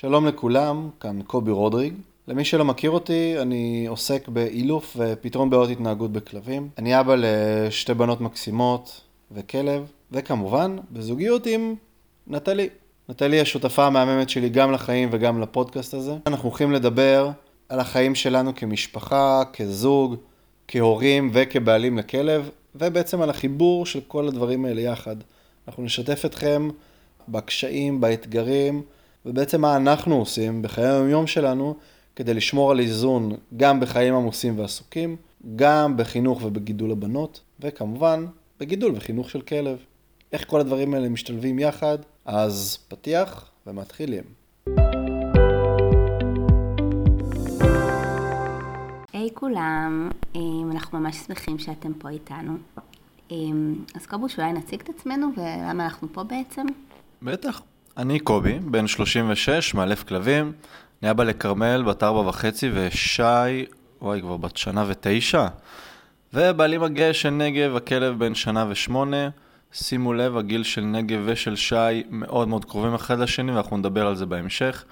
שלום לכולם, כאן קובי רודריג. למי שלא מכיר אותי, אני עוסק באילוף ופתרון בעיות התנהגות בכלבים. אני אבא לשתי בנות מקסימות וכלב, וכמובן, בזוגיות עם נטלי. נטלי השותפה המהממת שלי גם לחיים וגם לפודקאסט הזה. אנחנו הולכים לדבר על החיים שלנו כמשפחה, כזוג, כהורים וכבעלים לכלב, ובעצם על החיבור של כל הדברים האלה יחד. אנחנו נשתף אתכם בקשיים, באתגרים, ובעצם מה אנחנו עושים בחיי היום-יום שלנו כדי לשמור על איזון גם בחיים עמוסים ועסוקים, גם בחינוך ובגידול הבנות, וכמובן בגידול וחינוך של כלב. איך כל הדברים האלה משתלבים יחד? אז פתיח ומתחילים. היי hey, כולם, אנחנו ממש שמחים שאתם פה איתנו. אז קובוש, אולי נציג את עצמנו ולמה אנחנו פה בעצם? בטח. אני קובי, בן 36, מאלף כלבים. אני אבא לכרמל, בת ארבע וחצי, ושי, וואי, כבר בת שנה ותשע. ובעלים הגאה של נגב, הכלב בן שנה ושמונה. שימו לב, הגיל של נגב ושל שי מאוד מאוד קרובים אחד לשני, ואנחנו נדבר על זה בהמשך.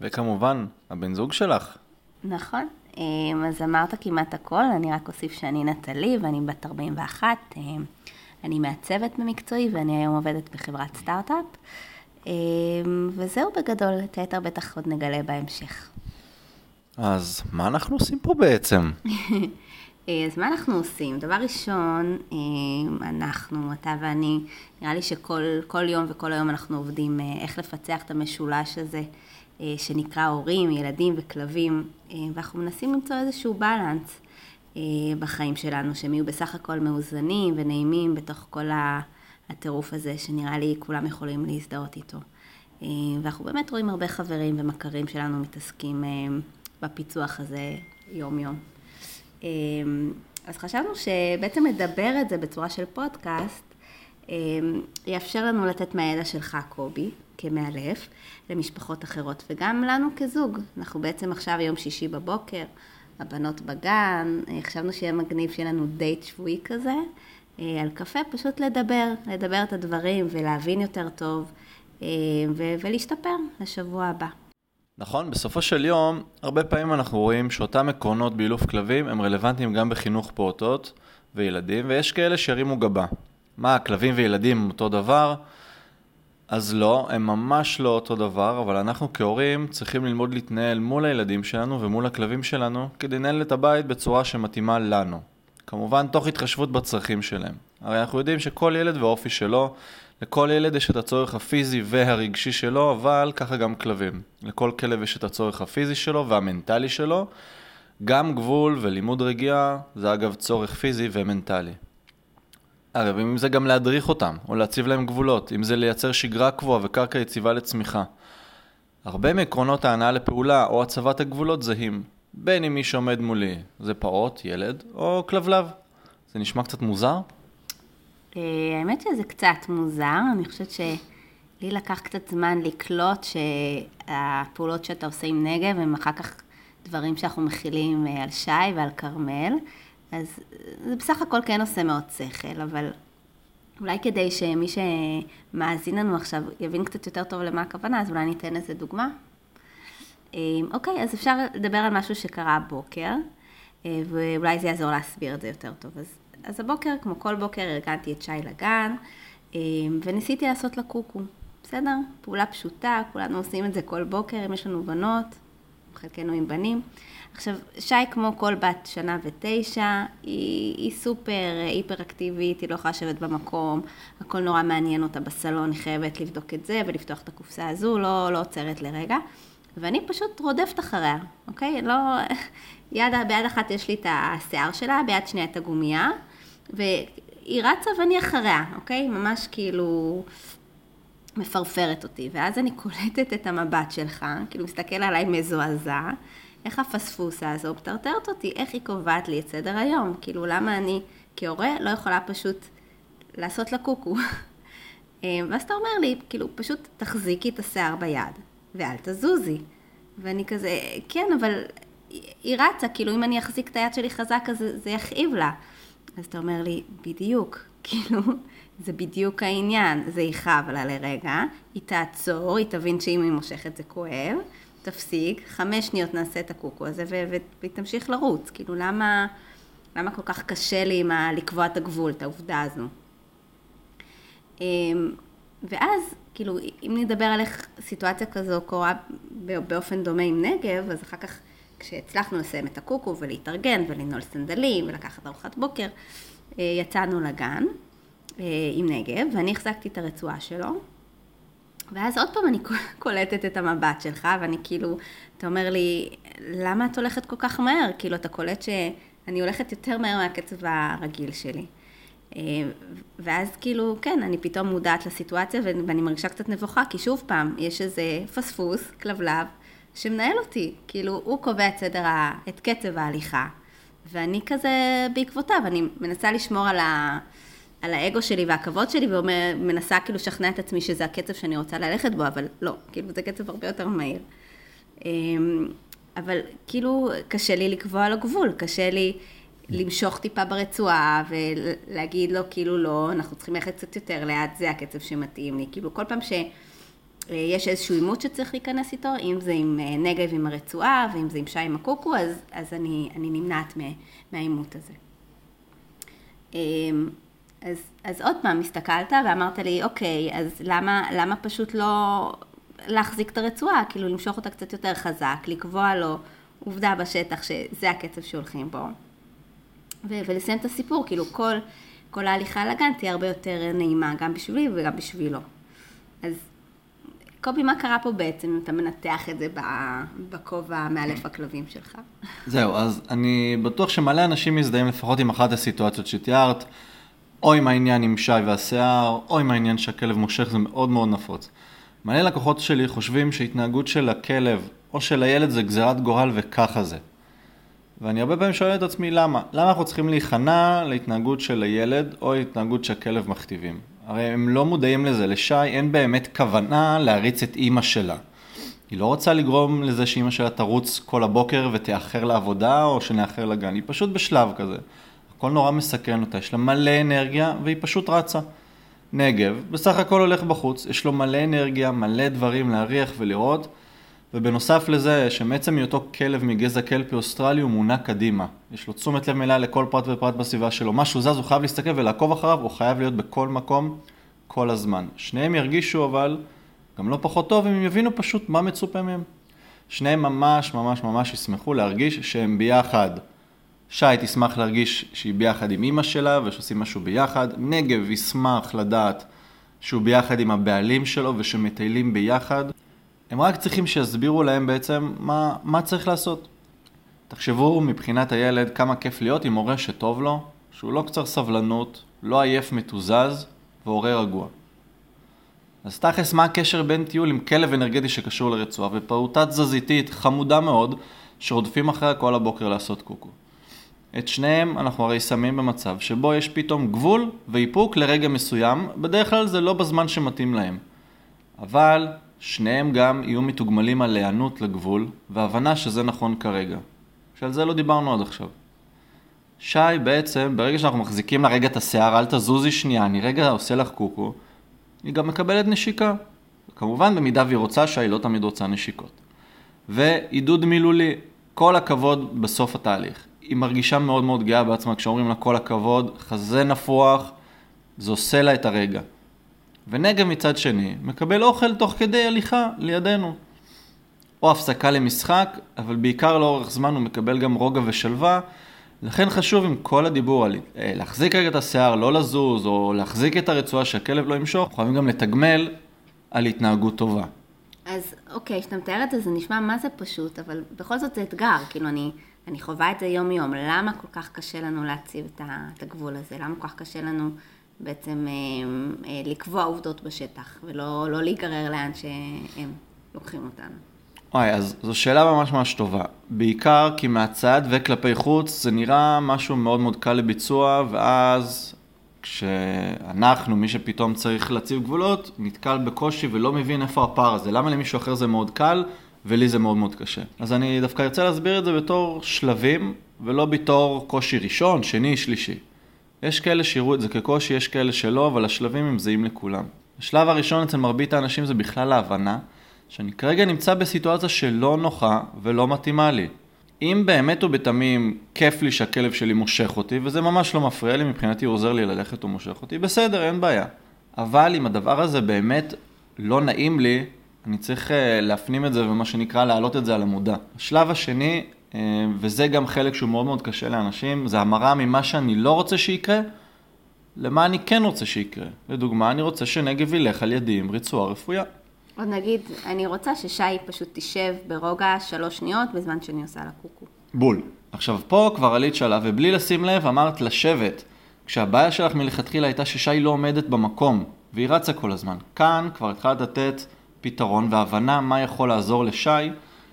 וכמובן, הבן זוג שלך. נכון. אז אמרת כמעט הכל, אני רק אוסיף שאני נטלי ואני בת 41. אני מעצבת במקצועי ואני היום עובדת בחברת סטארט-אפ. וזהו בגדול, את היתר בטח עוד נגלה בהמשך. אז מה אנחנו עושים פה בעצם? אז מה אנחנו עושים? דבר ראשון, אנחנו, אתה ואני, נראה לי שכל יום וכל היום אנחנו עובדים איך לפצח את המשולש הזה שנקרא הורים, ילדים וכלבים, ואנחנו מנסים למצוא איזשהו בלנס בחיים שלנו, שהם יהיו בסך הכל מאוזנים ונעימים בתוך כל הטירוף הזה, שנראה לי כולם יכולים להזדהות איתו. ואנחנו באמת רואים הרבה חברים ומכרים שלנו מתעסקים בפיצוח הזה יום-יום. אז חשבנו שבעצם לדבר את זה בצורה של פודקאסט, יאפשר לנו לתת מהידע שלך, קובי, כמאלף, למשפחות אחרות, וגם לנו כזוג. אנחנו בעצם עכשיו יום שישי בבוקר, הבנות בגן, חשבנו שיהיה מגניב שיהיה לנו דייט שבועי כזה, על קפה, פשוט לדבר, לדבר את הדברים ולהבין יותר טוב, ולהשתפר לשבוע הבא. נכון, בסופו של יום, הרבה פעמים אנחנו רואים שאותם עקרונות באילוף כלבים הם רלוונטיים גם בחינוך פעוטות וילדים, ויש כאלה שירימו גבה. מה, כלבים וילדים הם אותו דבר? אז לא, הם ממש לא אותו דבר, אבל אנחנו כהורים צריכים ללמוד להתנהל מול הילדים שלנו ומול הכלבים שלנו, כדי לנהל את הבית בצורה שמתאימה לנו. כמובן, תוך התחשבות בצרכים שלהם. הרי אנחנו יודעים שכל ילד והאופי שלו, לכל ילד יש את הצורך הפיזי והרגשי שלו, אבל ככה גם כלבים. לכל כלב יש את הצורך הפיזי שלו והמנטלי שלו. גם גבול ולימוד רגיעה זה אגב צורך פיזי ומנטלי. אגב, אם זה גם להדריך אותם, או להציב להם גבולות, אם זה לייצר שגרה קבועה וקרקע יציבה לצמיחה. הרבה מעקרונות ההנאה לפעולה או הצבת הגבולות זהים, בין אם מי שעומד מולי זה פעוט, ילד, או כלבלב. זה נשמע קצת מוזר? אה, האמת שזה קצת מוזר, אני חושבת שלי לקח קצת זמן לקלוט שהפעולות שאתה עושה עם נגב הם אחר כך דברים שאנחנו מכילים אה, על שי ועל כרמל. אז זה בסך הכל כן עושה מאוד שכל, אבל אולי כדי שמי שמאזין לנו עכשיו יבין קצת יותר טוב למה הכוונה, אז אולי ניתן איזה דוגמה. אוקיי, אז אפשר לדבר על משהו שקרה הבוקר, אה, ואולי זה יעזור להסביר את זה יותר טוב. אז, אז הבוקר, כמו כל בוקר, ארגנתי את שי לגן, אה, וניסיתי לעשות לה קוקו. בסדר? פעולה פשוטה, כולנו עושים את זה כל בוקר, אם יש לנו בנות, חלקנו עם בנים. עכשיו, שי כמו כל בת שנה ותשע, היא, היא סופר היפר אקטיבית, היא לא יכולה לשבת במקום, הכל נורא מעניין אותה בסלון, היא חייבת לבדוק את זה ולפתוח את הקופסה הזו, לא, לא עוצרת לרגע. ואני פשוט רודפת אחריה, אוקיי? לא... יד, ביד אחת יש לי את השיער שלה, ביד שנייה את הגומייה, והיא רצה ואני אחריה, אוקיי? ממש כאילו מפרפרת אותי. ואז אני קולטת את המבט שלך, כאילו מסתכל עליי מזועזע. איך הפספוסה הזו מטרטרת אותי, איך היא קובעת לי את סדר היום, כאילו למה אני כהורה לא יכולה פשוט לעשות לה קוקו. אה, ואז אתה אומר לי, כאילו פשוט תחזיקי את השיער ביד ואל תזוזי. ואני כזה, כן, אבל היא רצה, כאילו אם אני אחזיק את היד שלי חזק אז זה, יכאיב לה. אז אתה אומר לי, בדיוק, כאילו, זה בדיוק העניין, זה יכאב לה לרגע, היא תעצור, היא תבין שאם היא מושכת זה כואב, תפסיק, חמש שניות נעשה את הקוקו הזה והיא תמשיך לרוץ, כאילו למה, למה כל כך קשה לי עם ה- לקבוע את הגבול, את העובדה הזו. ואז, כאילו, אם נדבר על איך סיטואציה כזו קורה באופן דומה עם נגב, אז אחר כך כשהצלחנו לסיים את הקוקו ולהתארגן ולנעול סנדלים ולקחת ארוחת בוקר, אה, יצאנו לגן אה, עם נגב, ואני החזקתי את הרצועה שלו, ואז עוד פעם אני קולטת את המבט שלך, ואני כאילו, אתה אומר לי, למה את הולכת כל כך מהר? כאילו, אתה קולט שאני הולכת יותר מהר מהקצב הרגיל שלי. אה, ואז כאילו, כן, אני פתאום מודעת לסיטואציה ואני מרגישה קצת נבוכה, כי שוב פעם, יש איזה פספוס, כלבלב, שמנהל אותי. כאילו, הוא קובע את סדר. את קצב ההליכה, ואני כזה בעקבותיו, אני מנסה לשמור על, ה... על האגו שלי והכבוד שלי, ומנסה כאילו לשכנע את עצמי שזה הקצב שאני רוצה ללכת בו, אבל לא, כאילו זה קצב הרבה יותר מהיר. אמ, אבל כאילו, קשה לי לקבוע לו גבול, קשה לי למשוך טיפה ברצועה ולהגיד לו, כאילו לא, אנחנו צריכים ללכת קצת יותר לאט, זה הקצב שמתאים לי. כאילו, כל פעם ש... אה, איזשהו עימות שצריך להיכנס איתו, אם זה עם אה, נגב עם הרצועה, ואם זה עם שי עם הקוקו, אז, אז אני, אני נמנעת מהעימות הזה. אמ, אז, אז עוד פעם, הסתכלת ואמרת לי, אוקיי, אז למה, למה פשוט לא להחזיק את הרצועה, כאילו למשוך אותה קצת יותר חזק, לקבוע לו עובדה בשטח שזה הקצב שהולכים בו, ו- ולסיים את הסיפור, כאילו כל, כל ההליכה לגן תהיה הרבה יותר נעימה, גם בשבילי וגם בשבילו. אז קובי, מה קרה פה בעצם, אם אתה מנתח את זה בכובע מאלף הכלבים שלך? זהו, אז אני בטוח שמלא אנשים מזדהים לפחות עם אחת הסיטואציות שתיארת, או עם העניין עם שי והשיער, או עם העניין שהכלב מושך, זה מאוד מאוד נפוץ. מלא לקוחות שלי חושבים שהתנהגות של הכלב או של הילד זה גזירת גורל וככה זה. ואני הרבה פעמים שואל את עצמי למה. למה אנחנו צריכים להיכנע להתנהגות של הילד או להתנהגות שהכלב מכתיבים? הרי הם לא מודעים לזה, לשי אין באמת כוונה להריץ את אימא שלה. היא לא רוצה לגרום לזה שאימא שלה תרוץ כל הבוקר ותאחר לעבודה או שנאחר לגן, היא פשוט בשלב כזה. הכל נורא מסכן אותה, יש לה מלא אנרגיה והיא פשוט רצה. נגב, בסך הכל הולך בחוץ, יש לו מלא אנרגיה, מלא דברים להריח ולראות, ובנוסף לזה, שמעצם היותו כלב מגזע קלפי אוסטרלי הוא מונע קדימה. יש לו תשומת לב מלאה לכל פרט ופרט בסביבה שלו. משהו זז, הוא חייב להסתכל ולעקוב אחריו, הוא חייב להיות בכל מקום, כל הזמן. שניהם ירגישו אבל גם לא פחות טוב אם הם יבינו פשוט מה מצופה מהם. שניהם ממש ממש ממש ישמחו להרגיש שהם ביחד. שי תשמח להרגיש שהיא ביחד עם אימא שלה ושעושים משהו ביחד. נגב ישמח לדעת שהוא ביחד עם הבעלים שלו ושמטיילים ביחד. הם רק צריכים שיסבירו להם בעצם מה, מה צריך לעשות. תחשבו מבחינת הילד כמה כיף להיות עם הורה שטוב לו, שהוא לא קצר סבלנות, לא עייף מתוזז והורה רגוע. אז תכלס מה הקשר בין טיול עם כלב אנרגטי שקשור לרצועה ופעוטה תזזיתית חמודה מאוד שרודפים אחריה כל הבוקר לעשות קוקו. את שניהם אנחנו הרי שמים במצב שבו יש פתאום גבול ואיפוק לרגע מסוים, בדרך כלל זה לא בזמן שמתאים להם. אבל שניהם גם יהיו מתוגמלים על היענות לגבול והבנה שזה נכון כרגע. שעל זה לא דיברנו עד עכשיו. שי בעצם, ברגע שאנחנו מחזיקים לה רגע את השיער, אל תזוזי שנייה, אני רגע עושה לך קוקו, היא גם מקבלת נשיקה. כמובן, במידה והיא רוצה, שי לא תמיד רוצה נשיקות. ועידוד מילולי, כל הכבוד בסוף התהליך. היא מרגישה מאוד מאוד גאה בעצמה כשאומרים לה כל הכבוד, חזה נפוח, זה עושה לה את הרגע. ונגב מצד שני מקבל אוכל תוך כדי הליכה לידינו. או הפסקה למשחק, אבל בעיקר לאורך זמן הוא מקבל גם רוגע ושלווה. לכן חשוב עם כל הדיבור על אה, להחזיק רגע את השיער, לא לזוז, או להחזיק את הרצועה שהכלב לא ימשוך, חייבים גם לתגמל על התנהגות טובה. אז אוקיי, כשאתה מתאר את זה, זה נשמע מה זה פשוט, אבל בכל זאת זה אתגר, כאילו אני, אני חווה את זה יום-יום, למה כל כך קשה לנו להציב את הגבול הזה? למה כל כך קשה לנו בעצם אה, אה, לקבוע עובדות בשטח, ולא לא להיגרר לאן שהם לוקחים אותנו. וואי, אז זו שאלה ממש ממש טובה. בעיקר כי מהצד וכלפי חוץ זה נראה משהו מאוד מאוד קל לביצוע, ואז כשאנחנו, מי שפתאום צריך להציב גבולות, נתקל בקושי ולא מבין איפה הפער הזה. למה למישהו אחר זה מאוד קל ולי זה מאוד מאוד קשה. אז אני דווקא ארצה להסביר את זה בתור שלבים, ולא בתור קושי ראשון, שני, שלישי. יש כאלה שיראו את זה כקושי, יש כאלה שלא, אבל השלבים הם זהים לכולם. השלב הראשון אצל מרבית האנשים זה בכלל ההבנה שאני כרגע נמצא בסיטואציה שלא נוחה ולא מתאימה לי. אם באמת ובתמים כיף לי שהכלב שלי מושך אותי, וזה ממש לא מפריע לי, מבחינתי הוא עוזר לי ללכת ומושך אותי, בסדר, אין בעיה. אבל אם הדבר הזה באמת לא נעים לי, אני צריך אה, להפנים את זה ומה שנקרא להעלות את זה על המודע. השלב השני, וזה גם חלק שהוא מאוד מאוד קשה לאנשים, זה המרה ממה שאני לא רוצה שיקרה, למה אני כן רוצה שיקרה. לדוגמה, אני רוצה שנגב ילך על ידי עם רצועה רפויה. עוד נגיד, אני רוצה ששי פשוט תשב ברוגע שלוש שניות בזמן שאני עושה לה קוקו. בול. עכשיו פה כבר עלית שלב, ובלי לשים לב אמרת לשבת. כשהבעיה שלך מלכתחילה הייתה ששי לא עומדת במקום, והיא רצה כל הזמן. כאן כבר התחלת לתת פתרון והבנה מה יכול לעזור לשי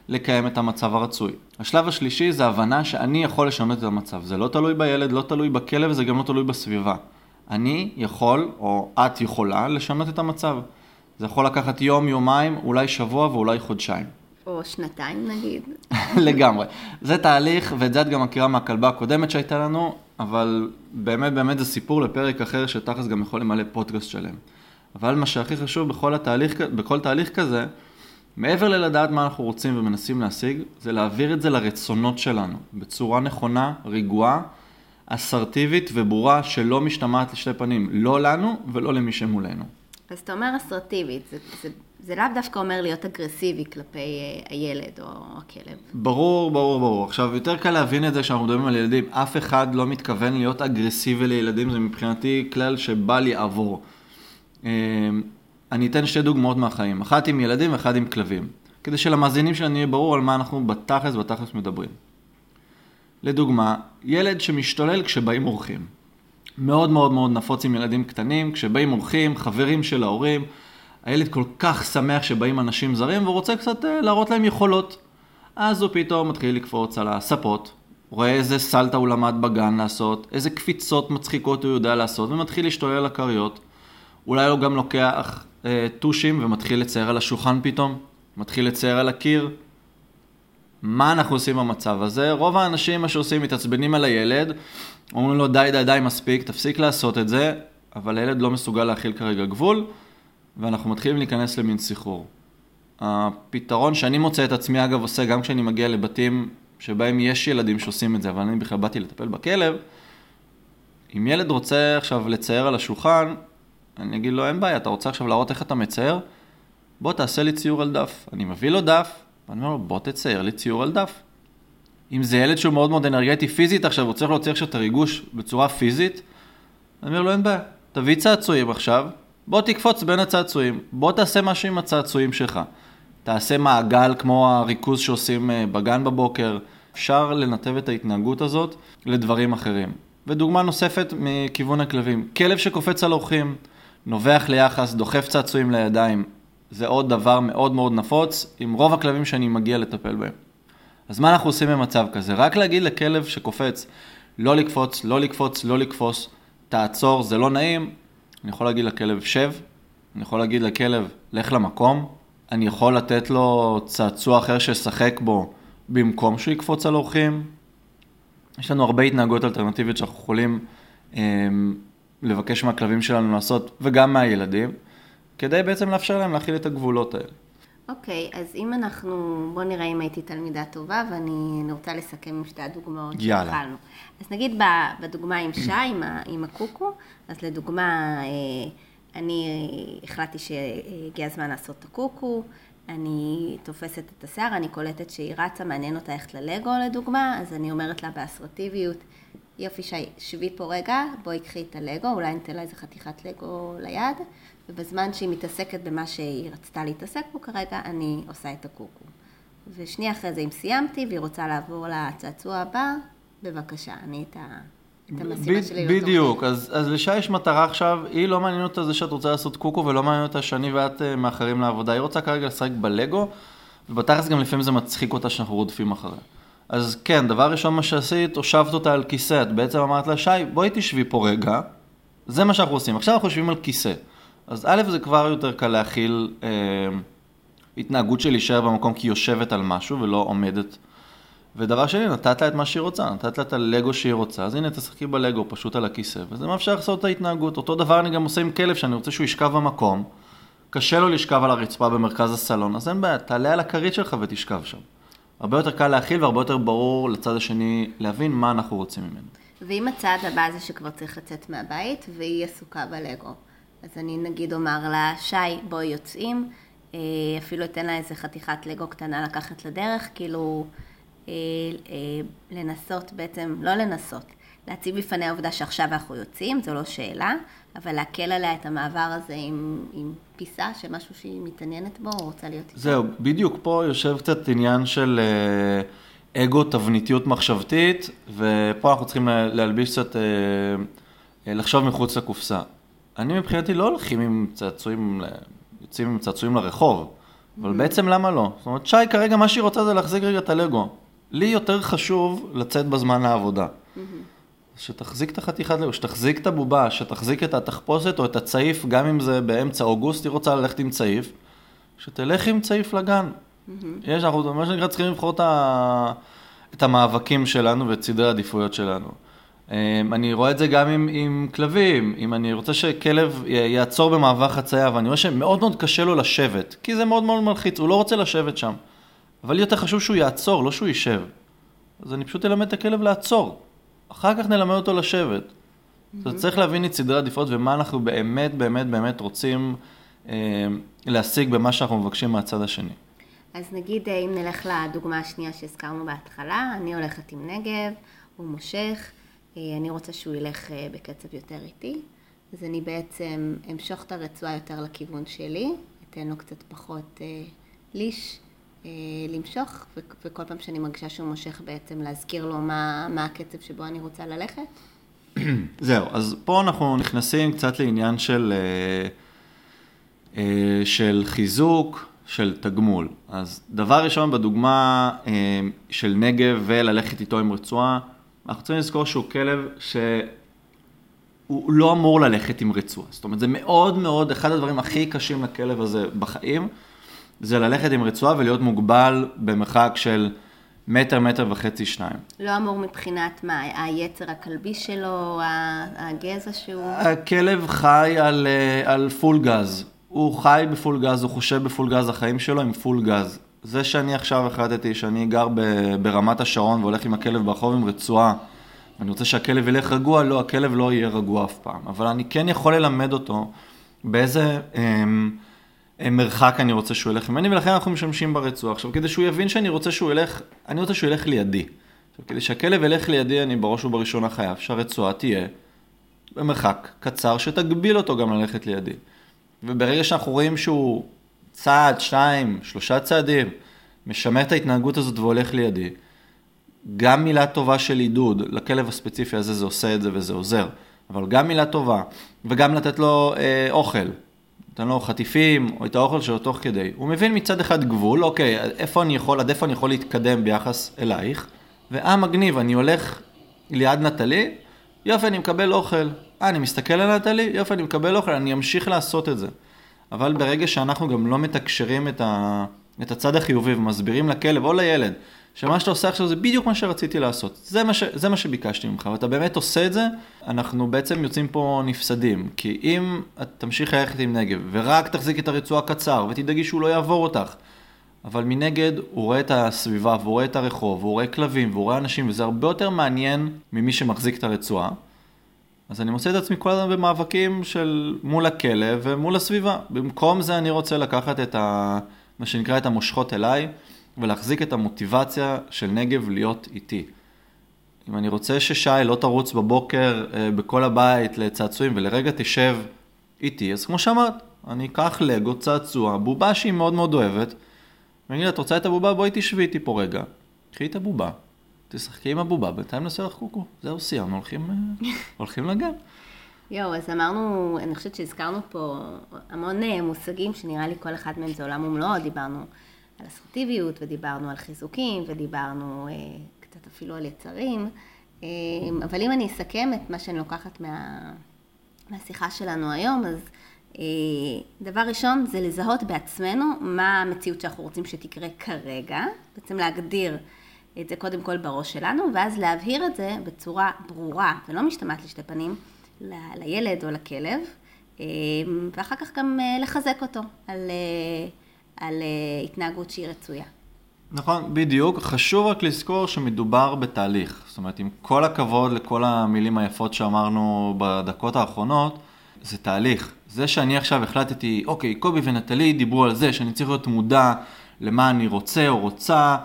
לקיים את המצב הרצוי. השלב השלישי זה הבנה שאני יכול לשנות את המצב. זה לא תלוי בילד, לא תלוי בכלב, וזה גם לא תלוי בסביבה. אני יכול, או את יכולה, לשנות את המצב. זה יכול לקחת יום, יומיים, אולי שבוע ואולי חודשיים. או שנתיים נגיד. לגמרי. זה תהליך, ואת זה את גם מכירה מהכלבה הקודמת שהייתה לנו, אבל באמת באמת זה סיפור לפרק אחר שתכלס גם יכול למלא פודקאסט שלם. אבל מה שהכי חשוב בכל, התהליך, בכל תהליך כזה, מעבר ללדעת מה אנחנו רוצים ומנסים להשיג, זה להעביר את זה לרצונות שלנו, בצורה נכונה, רגועה, אסרטיבית וברורה שלא משתמעת לשתי פנים, לא לנו ולא למי שמולנו. אז אתה אומר אסרטיבית, זה, זה, זה לאו דווקא אומר להיות אגרסיבי כלפי אה, הילד או הכלב. ברור, ברור, ברור. עכשיו, יותר קל להבין את זה כשאנחנו מדברים על ילדים. אף אחד לא מתכוון להיות אגרסיבי לילדים, זה מבחינתי כלל שבל יעבור. אה, אני אתן שתי דוגמאות מהחיים, אחת עם ילדים ואחת עם כלבים. כדי שלמאזינים שלנו יהיה ברור על מה אנחנו בתכלס, בתכלס מדברים. לדוגמה, ילד שמשתולל כשבאים אורחים. מאוד מאוד מאוד נפוץ עם ילדים קטנים, כשבאים אורחים, חברים של ההורים, הילד כל כך שמח שבאים אנשים זרים והוא רוצה קצת אה, להראות להם יכולות. אז הוא פתאום מתחיל לקפוץ על הספות, רואה איזה סלטה הוא למד בגן לעשות, איזה קפיצות מצחיקות הוא יודע לעשות, ומתחיל להשתולל על הכריות. אולי הוא גם לוקח טושים ומתחיל לצייר על השולחן פתאום, מתחיל לצייר על הקיר. מה אנחנו עושים במצב הזה? רוב האנשים, מה שעושים, מתעצבנים על הילד, אומרים לו די די די מספיק, תפסיק לעשות את זה, אבל הילד לא מסוגל להכיל כרגע גבול, ואנחנו מתחילים להיכנס למין סחרור. הפתרון שאני מוצא את עצמי אגב עושה גם כשאני מגיע לבתים שבהם יש ילדים שעושים את זה, אבל אני בכלל באתי לטפל בכלב, אם ילד רוצה עכשיו לצייר על השולחן, אני אגיד לו אין בעיה, אתה רוצה עכשיו להראות איך אתה מצייר? בוא תעשה לי ציור על דף. אני מביא לו דף, ואני אומר לו בוא תצייר לי ציור על דף. אם זה ילד שהוא מאוד מאוד אנרגטי פיזית עכשיו, הוא צריך להוציא עכשיו את הריגוש בצורה פיזית, אני אומר לו אין בעיה, תביא צעצועים עכשיו, בוא תקפוץ בין הצעצועים, בוא תעשה משהו עם הצעצועים שלך. תעשה מעגל כמו הריכוז שעושים אה, בגן בבוקר, אפשר לנתב את ההתנהגות הזאת לדברים אחרים. ודוגמה נוספת מכיוון הכלבים, כלב שקופץ על אורחים, נובח ליחס, דוחף צעצועים לידיים, זה עוד דבר מאוד מאוד נפוץ עם רוב הכלבים שאני מגיע לטפל בהם. אז מה אנחנו עושים במצב כזה? רק להגיד לכלב שקופץ, לא לקפוץ, לא לקפוץ, לא לקפוץ, תעצור, זה לא נעים. אני יכול להגיד לכלב, שב, אני יכול להגיד לכלב, לך למקום, אני יכול לתת לו צעצוע אחר שישחק בו במקום שהוא יקפוץ על אורחים. יש לנו הרבה התנהגויות אלטרנטיביות שאנחנו יכולים אה, לבקש מהכלבים שלנו לעשות, וגם מהילדים, כדי בעצם לאפשר להם להכיל את הגבולות האלה. אוקיי, okay, אז אם אנחנו, בוא נראה אם הייתי תלמידה טובה, ואני רוצה לסכם עם שתי הדוגמאות שהתחלנו. אז נגיד בדוגמה עם שי, עם, עם הקוקו, אז לדוגמה, אה, אני החלטתי שהגיע הזמן לעשות את הקוקו, אני תופסת את השיער, אני קולטת שהיא רצה, מעניין אותה ללכת ללגו לדוגמה, אז אני אומרת לה באסרטיביות, יופי שי, שבי פה רגע, בואי קחי את הלגו, אולי ניתן לה איזה חתיכת לגו ליד, ובזמן שהיא מתעסקת במה שהיא רצתה להתעסק בו כרגע, אני עושה את הקוקו. ושנייה אחרי זה, אם סיימתי והיא רוצה לעבור לצעצוע הבא, בבקשה, אני את, ה... את המשימה שלי לא בדיוק, אז, אז לשי יש מטרה עכשיו, היא לא מעניין אותה זה שאת רוצה לעשות קוקו ולא מעניין אותה שאני ואת uh, מאחרים לעבודה, היא רוצה כרגע לשחק בלגו, ובתכלס גם לפעמים זה מצחיק אותה שאנחנו רודפים אחריה. אז כן, דבר ראשון מה שעשית, הושבת אותה על כיסא, את בעצם אמרת לה, שי, בואי תשבי פה רגע, זה מה שאנחנו עושים, עכשיו אנחנו יושבים על כיסא. אז א', זה כבר יותר קל להכיל אה, התנהגות של להישאר במקום כי היא יושבת על משהו ולא עומדת. ודבר שני, נתת לה את מה שהיא רוצה, נתת לה את הלגו שהיא רוצה, אז הנה תשחקי בלגו פשוט על הכיסא, וזה מאפשר לעשות את ההתנהגות. אותו דבר אני גם עושה עם כלב, שאני רוצה שהוא ישכב במקום, קשה לו לשכב על הרצפה במרכז הסלון, אז אין בעיה, תעלה על הכרית שלך ותשכב שם. הרבה יותר קל להכיל והרבה יותר ברור לצד השני להבין מה אנחנו רוצים ממנו. ואם הצעד הבא זה שכבר צריך לצאת מהבית והיא עסוקה בלגו, אז אני נגיד אומר לה, שי, בואי יוצאים, אה, אפילו אתן לה איזה חתיכת לגו קטנה לקחת לדרך, כאילו אה, אה, לנסות בעצם, לא לנסות, להציב בפניה העובדה שעכשיו אנחנו יוצאים, זו לא שאלה, אבל להקל עליה את המעבר הזה עם, עם פיסה, שמשהו שהיא מתעניינת בו או רוצה להיות איתו. זהו, בדיוק פה יושב קצת עניין של אה, אגו, תבניתיות מחשבתית, ופה אנחנו צריכים לה- להלביש קצת, אה, אה, לחשוב מחוץ לקופסה. אני מבחינתי לא הולכים עם צעצועים, יוצאים עם צעצועים לרחוב, אבל בעצם למה לא? זאת אומרת, שי כרגע מה שהיא רוצה זה להחזיק רגע את הלגו. לי יותר חשוב לצאת בזמן לעבודה. שתחזיק את החתיכת לגו, שתחזיק את הבובה, שתחזיק את התחפושת או את הצעיף, גם אם זה באמצע אוגוסט, היא רוצה ללכת עם צעיף, שתלך עם צעיף לגן. יש, אנחנו מה שנקרא צריכים לבחור את, ה... את המאבקים שלנו ואת סדרי העדיפויות שלנו. אמ, אני רואה את זה גם עם, עם כלבים, אם אני רוצה שכלב יעצור במעבר חצייה ואני רואה שמאוד מאוד קשה לו לשבת, כי זה מאוד מאוד מלחיץ, הוא לא רוצה לשבת שם. אבל יותר חשוב שהוא יעצור, לא שהוא יישב. אז אני פשוט אלמד את הכלב לעצור. אחר כך נלמד אותו לשבת. זאת אומרת, צריך להבין את סדרי העדיפויות ומה אנחנו באמת באמת באמת רוצים אה, להשיג במה שאנחנו מבקשים מהצד השני. אז נגיד אה, אם נלך לדוגמה השנייה שהזכרנו בהתחלה, אני הולכת עם נגב, הוא מושך, אה, אני רוצה שהוא ילך אה, בקצב יותר איטי, אז אני בעצם אמשוך את הרצועה יותר לכיוון שלי, אתן לו קצת פחות אה, ליש למשוך, ו- וכל פעם שאני מרגישה שהוא מושך בעצם להזכיר לו מה, מה הקצב שבו אני רוצה ללכת. זהו, אז פה אנחנו נכנסים קצת לעניין של, אה, אה, של חיזוק, של תגמול. אז דבר ראשון בדוגמה אה, של נגב וללכת איתו עם רצועה, אנחנו צריכים לזכור שהוא כלב שהוא לא אמור ללכת עם רצועה. זאת אומרת, זה מאוד מאוד, אחד הדברים הכי קשים לכלב הזה בחיים, זה ללכת עם רצועה ולהיות מוגבל במרחק של מטר, מטר וחצי, שניים. לא אמור מבחינת מה, היצר הכלבי שלו, הגזע שהוא... הכלב חי על, אה, על פול גז. הוא חי בפול גז, הוא חושב בפול גז, החיים שלו הם פול גז. זה שאני עכשיו החלטתי שאני גר ב- ברמת השרון והולך עם הכלב ברחוב עם רצועה, ואני רוצה שהכלב ילך רגוע, לא, הכלב לא יהיה רגוע אף פעם. אבל אני כן יכול ללמד אותו באיזה אמ, מרחק אני רוצה שהוא ילך ממני, ולכן אנחנו משתמשים ברצועה. עכשיו, כדי שהוא יבין שאני רוצה שהוא ילך, אני רוצה שהוא ילך לידי. עכשיו, כדי שהכלב ילך לידי, אני בראש ובראשונה חייב שהרצועה תהיה במרחק קצר שתגביל אותו גם ללכת לידי. וברגע שאנחנו רואים שהוא צעד, שניים, שלושה צעדים, משמר את ההתנהגות הזאת והולך לידי, גם מילה טובה של עידוד, לכלב הספציפי הזה זה עושה את זה וזה עוזר, אבל גם מילה טובה, וגם לתת לו אה, אוכל, נותן לו חטיפים, או את האוכל שלו תוך כדי. הוא מבין מצד אחד גבול, אוקיי, איפה אני יכול, עד איפה אני יכול להתקדם ביחס אלייך, ואה מגניב, אני הולך ליד נטלי, יופי, אני מקבל אוכל. אה, אני מסתכל על נטלי, יופי, אני מקבל אוכל, אני אמשיך לעשות את זה. אבל ברגע שאנחנו גם לא מתקשרים את, ה... את הצד החיובי ומסבירים לכלב או לילד, שמה שאתה עושה עכשיו זה בדיוק מה שרציתי לעשות. זה מה, ש... זה מה שביקשתי ממך, ואתה באמת עושה את זה, אנחנו בעצם יוצאים פה נפסדים. כי אם את תמשיך ללכת עם נגב, ורק תחזיק את הרצועה קצר, ותדאגי שהוא לא יעבור אותך, אבל מנגד הוא רואה את הסביבה, והוא רואה את הרחוב, והוא רואה כלבים, והוא רואה אנשים, וזה הרבה יותר מעניין ממי שמחזיק את הרצועה. אז אני מוצא את עצמי כל הזמן במאבקים של מול הכלב ומול הסביבה. במקום זה אני רוצה לקחת את ה... מה שנקרא את המושכות אליי, ולהחזיק את המוטיבציה של נגב להיות איתי. אם אני רוצה ששי לא תרוץ בבוקר אה, בכל הבית לצעצועים ולרגע תשב איתי, אז כמו שאמרת, אני אקח לגו, צעצוע, בובה שהיא מאוד מאוד אוהבת, ואני אגיד לה, את רוצה את הבובה? בואי תשבי איתי פה רגע. קחי את הבובה, תשחקי עם הבובה, בינתיים נעשה לך קוקו. זהו, סיימנו, הולכים, אה, הולכים לגן. יואו, אז אמרנו, אני חושבת שהזכרנו פה המון אה, מושגים שנראה לי כל אחד מהם זה עולם ומלואו, דיברנו על אסרטיביות ודיברנו על חיזוקים ודיברנו אה, קצת אפילו על יצרים, אה, אבל אם אני אסכם את מה שאני לוקחת מה, מהשיחה שלנו היום, אז אה, דבר ראשון זה לזהות בעצמנו מה המציאות שאנחנו רוצים שתקרה כרגע, בעצם להגדיר את זה קודם כל בראש שלנו, ואז להבהיר את זה בצורה ברורה ולא משתמעת לשתי פנים ל- לילד או לכלב, אה, ואחר כך גם אה, לחזק אותו על, אה, על אה, התנהגות שהיא רצויה. נכון, בדיוק. חשוב רק לזכור שמדובר בתהליך. זאת אומרת, עם כל הכבוד לכל המילים היפות שאמרנו בדקות האחרונות, זה תהליך. זה שאני עכשיו החלטתי, אוקיי, קובי ונטלי דיברו על זה שאני צריך להיות מודע למה אני רוצה או רוצה,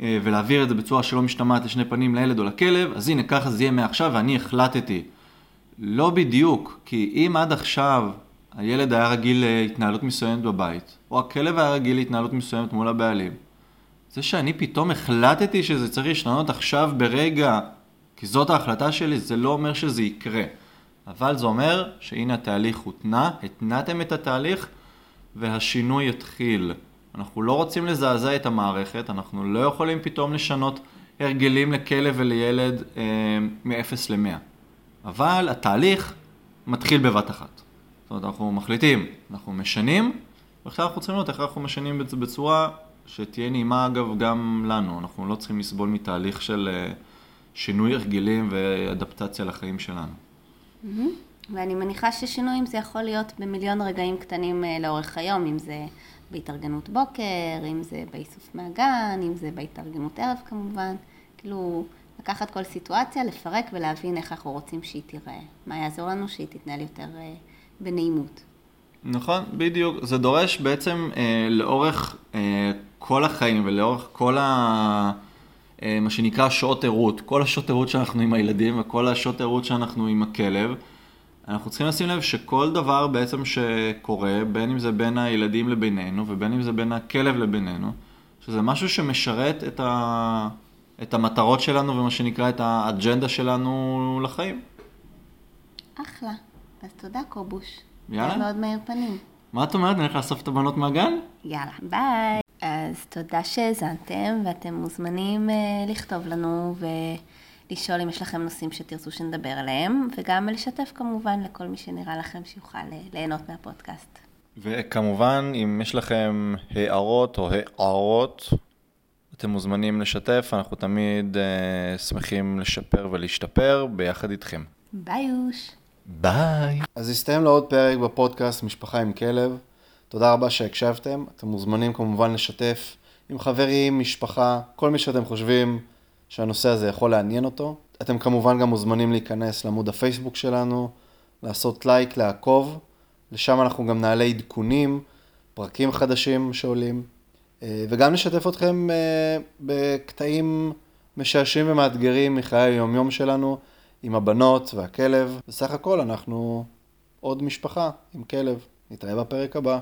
אה, ולהעביר את זה בצורה שלא משתמעת לשני פנים לילד או לכלב, אז הנה, ככה זה יהיה מעכשיו ואני החלטתי. לא בדיוק, כי אם עד עכשיו הילד היה רגיל להתנהלות מסוימת בבית, או הכלב היה רגיל להתנהלות מסוימת מול הבעלים, זה שאני פתאום החלטתי שזה צריך להשתנות עכשיו ברגע, כי זאת ההחלטה שלי, זה לא אומר שזה יקרה. אבל זה אומר שהנה התהליך הותנה, התנעתם את התהליך והשינוי יתחיל. אנחנו לא רוצים לזעזע את המערכת, אנחנו לא יכולים פתאום לשנות הרגלים לכלב ולילד אה, מ-0 ל-100. אבל התהליך מתחיל בבת אחת. אומרת, אנחנו מחליטים, אנחנו משנים, ועכשיו אנחנו צריכים לראות איך אנחנו משנים בצורה שתהיה נעימה אגב גם לנו. אנחנו לא צריכים לסבול מתהליך של אה, שינוי הרגלים ואדפטציה לחיים שלנו. ואני מניחה ששינויים זה יכול להיות במיליון רגעים קטנים אה, לאורך היום, אם זה בהתארגנות בוקר, אם זה באיסוף מהגן, אם זה בהתארגנות ערב כמובן. כאילו, לקחת כל סיטואציה, לפרק ולהבין איך אנחנו רוצים שהיא תיראה. מה יעזור לנו שהיא תתנהל יותר אה, בנעימות. נכון, בדיוק. זה דורש בעצם אה, לאורך אה, כל החיים ולאורך כל ה... אה, מה שנקרא שעות ערות, כל השעות ערות שאנחנו עם הילדים וכל השעות ערות שאנחנו עם הכלב, אנחנו צריכים לשים לב שכל דבר בעצם שקורה, בין אם זה בין הילדים לבינינו ובין אם זה בין הכלב לבינינו, שזה משהו שמשרת את, ה... את המטרות שלנו ומה שנקרא את האג'נדה שלנו לחיים. אחלה. אז תודה, קובוש. יאללה. היה מאוד מאיר פנים. מה את אומרת? נלך לאסוף את הבנות מהגן? יאללה, ביי. אז תודה שהאזנתם, ואתם מוזמנים אה, לכתוב לנו ולשאול אם יש לכם נושאים שתרצו שנדבר עליהם, וגם לשתף כמובן לכל מי שנראה לכם שיוכל אה, ליהנות מהפודקאסט. וכמובן, אם יש לכם הערות או הערות, אתם מוזמנים לשתף, אנחנו תמיד uh, שמחים לשפר ולהשתפר ביחד איתכם. ביי יוש. ביי. אז הסתיים לעוד פרק בפודקאסט משפחה עם כלב. תודה רבה שהקשבתם. אתם מוזמנים כמובן לשתף עם חברים, משפחה, כל מי שאתם חושבים שהנושא הזה יכול לעניין אותו. אתם כמובן גם מוזמנים להיכנס לעמוד הפייסבוק שלנו, לעשות לייק, לעקוב. לשם אנחנו גם נעלה עדכונים, פרקים חדשים שעולים, אה, וגם נשתף אתכם אה, בקטעים משעשעים ומאתגרים מחיי היומיום שלנו עם הבנות והכלב. בסך הכל אנחנו עוד משפחה עם כלב. נתראה בפרק הבא.